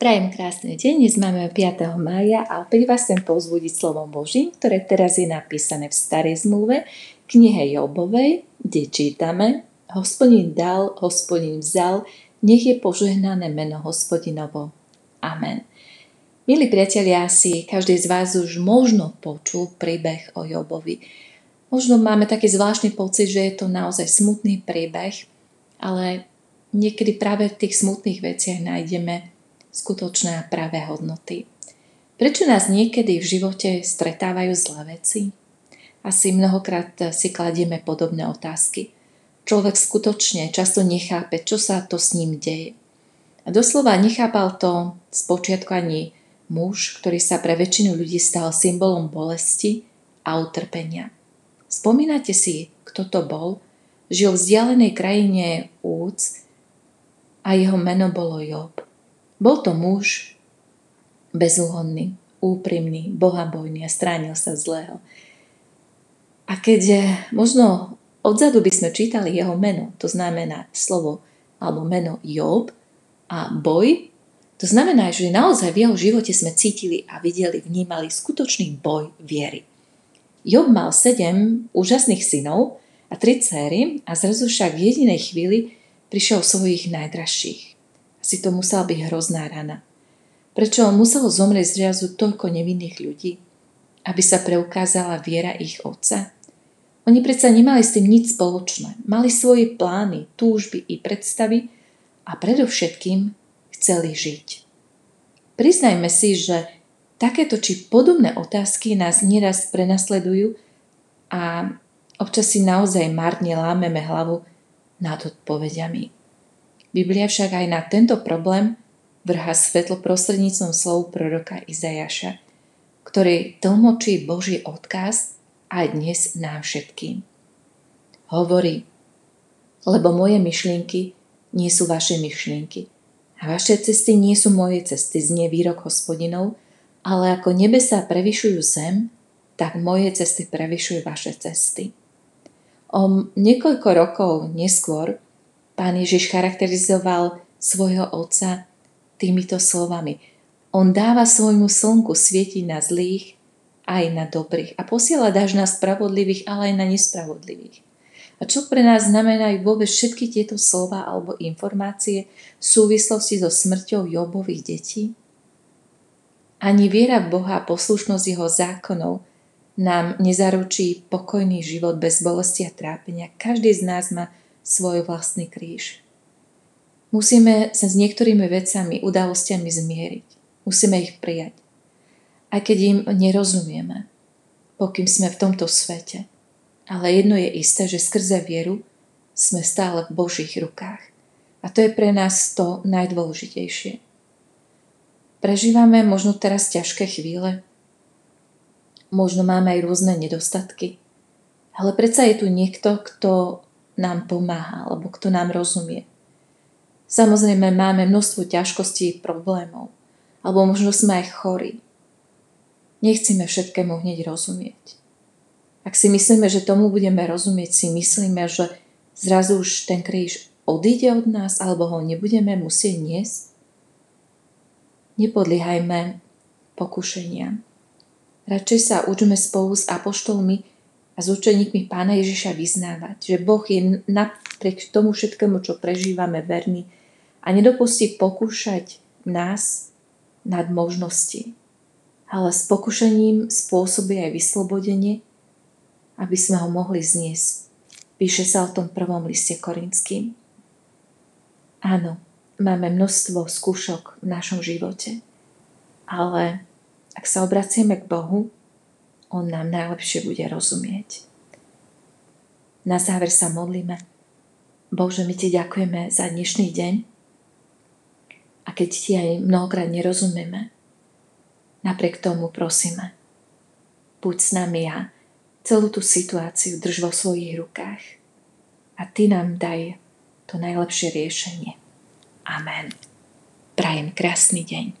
Prajem krásny deň, dnes máme 5. mája a opäť vás chcem povzbudiť slovom Božím, ktoré teraz je napísané v starej zmluve, knihe Jobovej, kde čítame Hospodin dal, hospodin vzal, nech je požehnané meno hospodinovo. Amen. Milí priatelia, asi každý z vás už možno počul príbeh o Jobovi. Možno máme taký zvláštny pocit, že je to naozaj smutný príbeh, ale niekedy práve v tých smutných veciach nájdeme skutočné a pravé hodnoty. Prečo nás niekedy v živote stretávajú zlé veci? Asi mnohokrát si kladieme podobné otázky. Človek skutočne často nechápe, čo sa to s ním deje. A doslova nechápal to spočiatku ani muž, ktorý sa pre väčšinu ľudí stal symbolom bolesti a utrpenia. Spomínate si, kto to bol? Žil v vzdialenej krajine Úc a jeho meno bolo Job. Bol to muž bezúhonný, úprimný, bohabojný a stránil sa zlého. A keď možno odzadu by sme čítali jeho meno, to znamená slovo alebo meno Job a boj, to znamená, že naozaj v jeho živote sme cítili a videli, vnímali skutočný boj viery. Job mal sedem úžasných synov a tri céry a zrazu však v jedinej chvíli prišiel svojich najdražších si to musela byť hrozná rana. Prečo muselo zomrieť zrazu toľko nevinných ľudí? Aby sa preukázala viera ich otca? Oni predsa nemali s tým nič spoločné. Mali svoje plány, túžby i predstavy a predovšetkým chceli žiť. Priznajme si, že takéto či podobné otázky nás nieraz prenasledujú a občas si naozaj marne lámeme hlavu nad odpovediami. Biblia však aj na tento problém vrha svetlo prostredníctvom slov proroka Izajaša, ktorý tlmočí Boží odkaz aj dnes nám všetkým. Hovorí, lebo moje myšlienky nie sú vaše myšlienky a vaše cesty nie sú moje cesty, znie výrok hospodinov, ale ako nebesa prevyšujú zem, tak moje cesty prevyšujú vaše cesty. O niekoľko rokov neskôr Pán Ježiš charakterizoval svojho otca týmito slovami. On dáva svojmu slnku svietiť na zlých aj na dobrých a posiela dáž na spravodlivých, ale aj na nespravodlivých. A čo pre nás znamenajú vôbec všetky tieto slova alebo informácie v súvislosti so smrťou Jobových detí? Ani viera v Boha a poslušnosť jeho zákonov nám nezaručí pokojný život bez bolesti a trápenia. Každý z nás má svoj vlastný kríž. Musíme sa s niektorými vecami, udalostiami zmieriť. Musíme ich prijať. Aj keď im nerozumieme, pokým sme v tomto svete. Ale jedno je isté, že skrze vieru sme stále v Božích rukách. A to je pre nás to najdôležitejšie. Prežívame možno teraz ťažké chvíle, možno máme aj rôzne nedostatky, ale predsa je tu niekto, kto nám pomáha alebo kto nám rozumie. Samozrejme máme množstvo ťažkostí, problémov, alebo možno sme aj chorí. Nechceme všetkému hneď rozumieť. Ak si myslíme, že tomu budeme rozumieť, si myslíme, že zrazu už ten kríž odíde od nás alebo ho nebudeme musieť niesť, nepodliehajme pokušeniam. Radšej sa učme spolu s apoštolmi a s učeníkmi pána Ježiša vyznávať, že Boh je napriek tomu všetkému, čo prežívame, verný a nedopustí pokúšať nás nad možnosti. Ale s pokušením spôsobí aj vyslobodenie, aby sme ho mohli zniesť. Píše sa o tom prvom liste korinským. Áno, máme množstvo skúšok v našom živote, ale ak sa obracieme k Bohu, on nám najlepšie bude rozumieť. Na záver sa modlíme. Bože, my Ti ďakujeme za dnešný deň a keď Ti aj mnohokrát nerozumieme, napriek tomu prosíme, buď s nami a celú tú situáciu drž vo svojich rukách a Ty nám daj to najlepšie riešenie. Amen. Prajem krásny deň.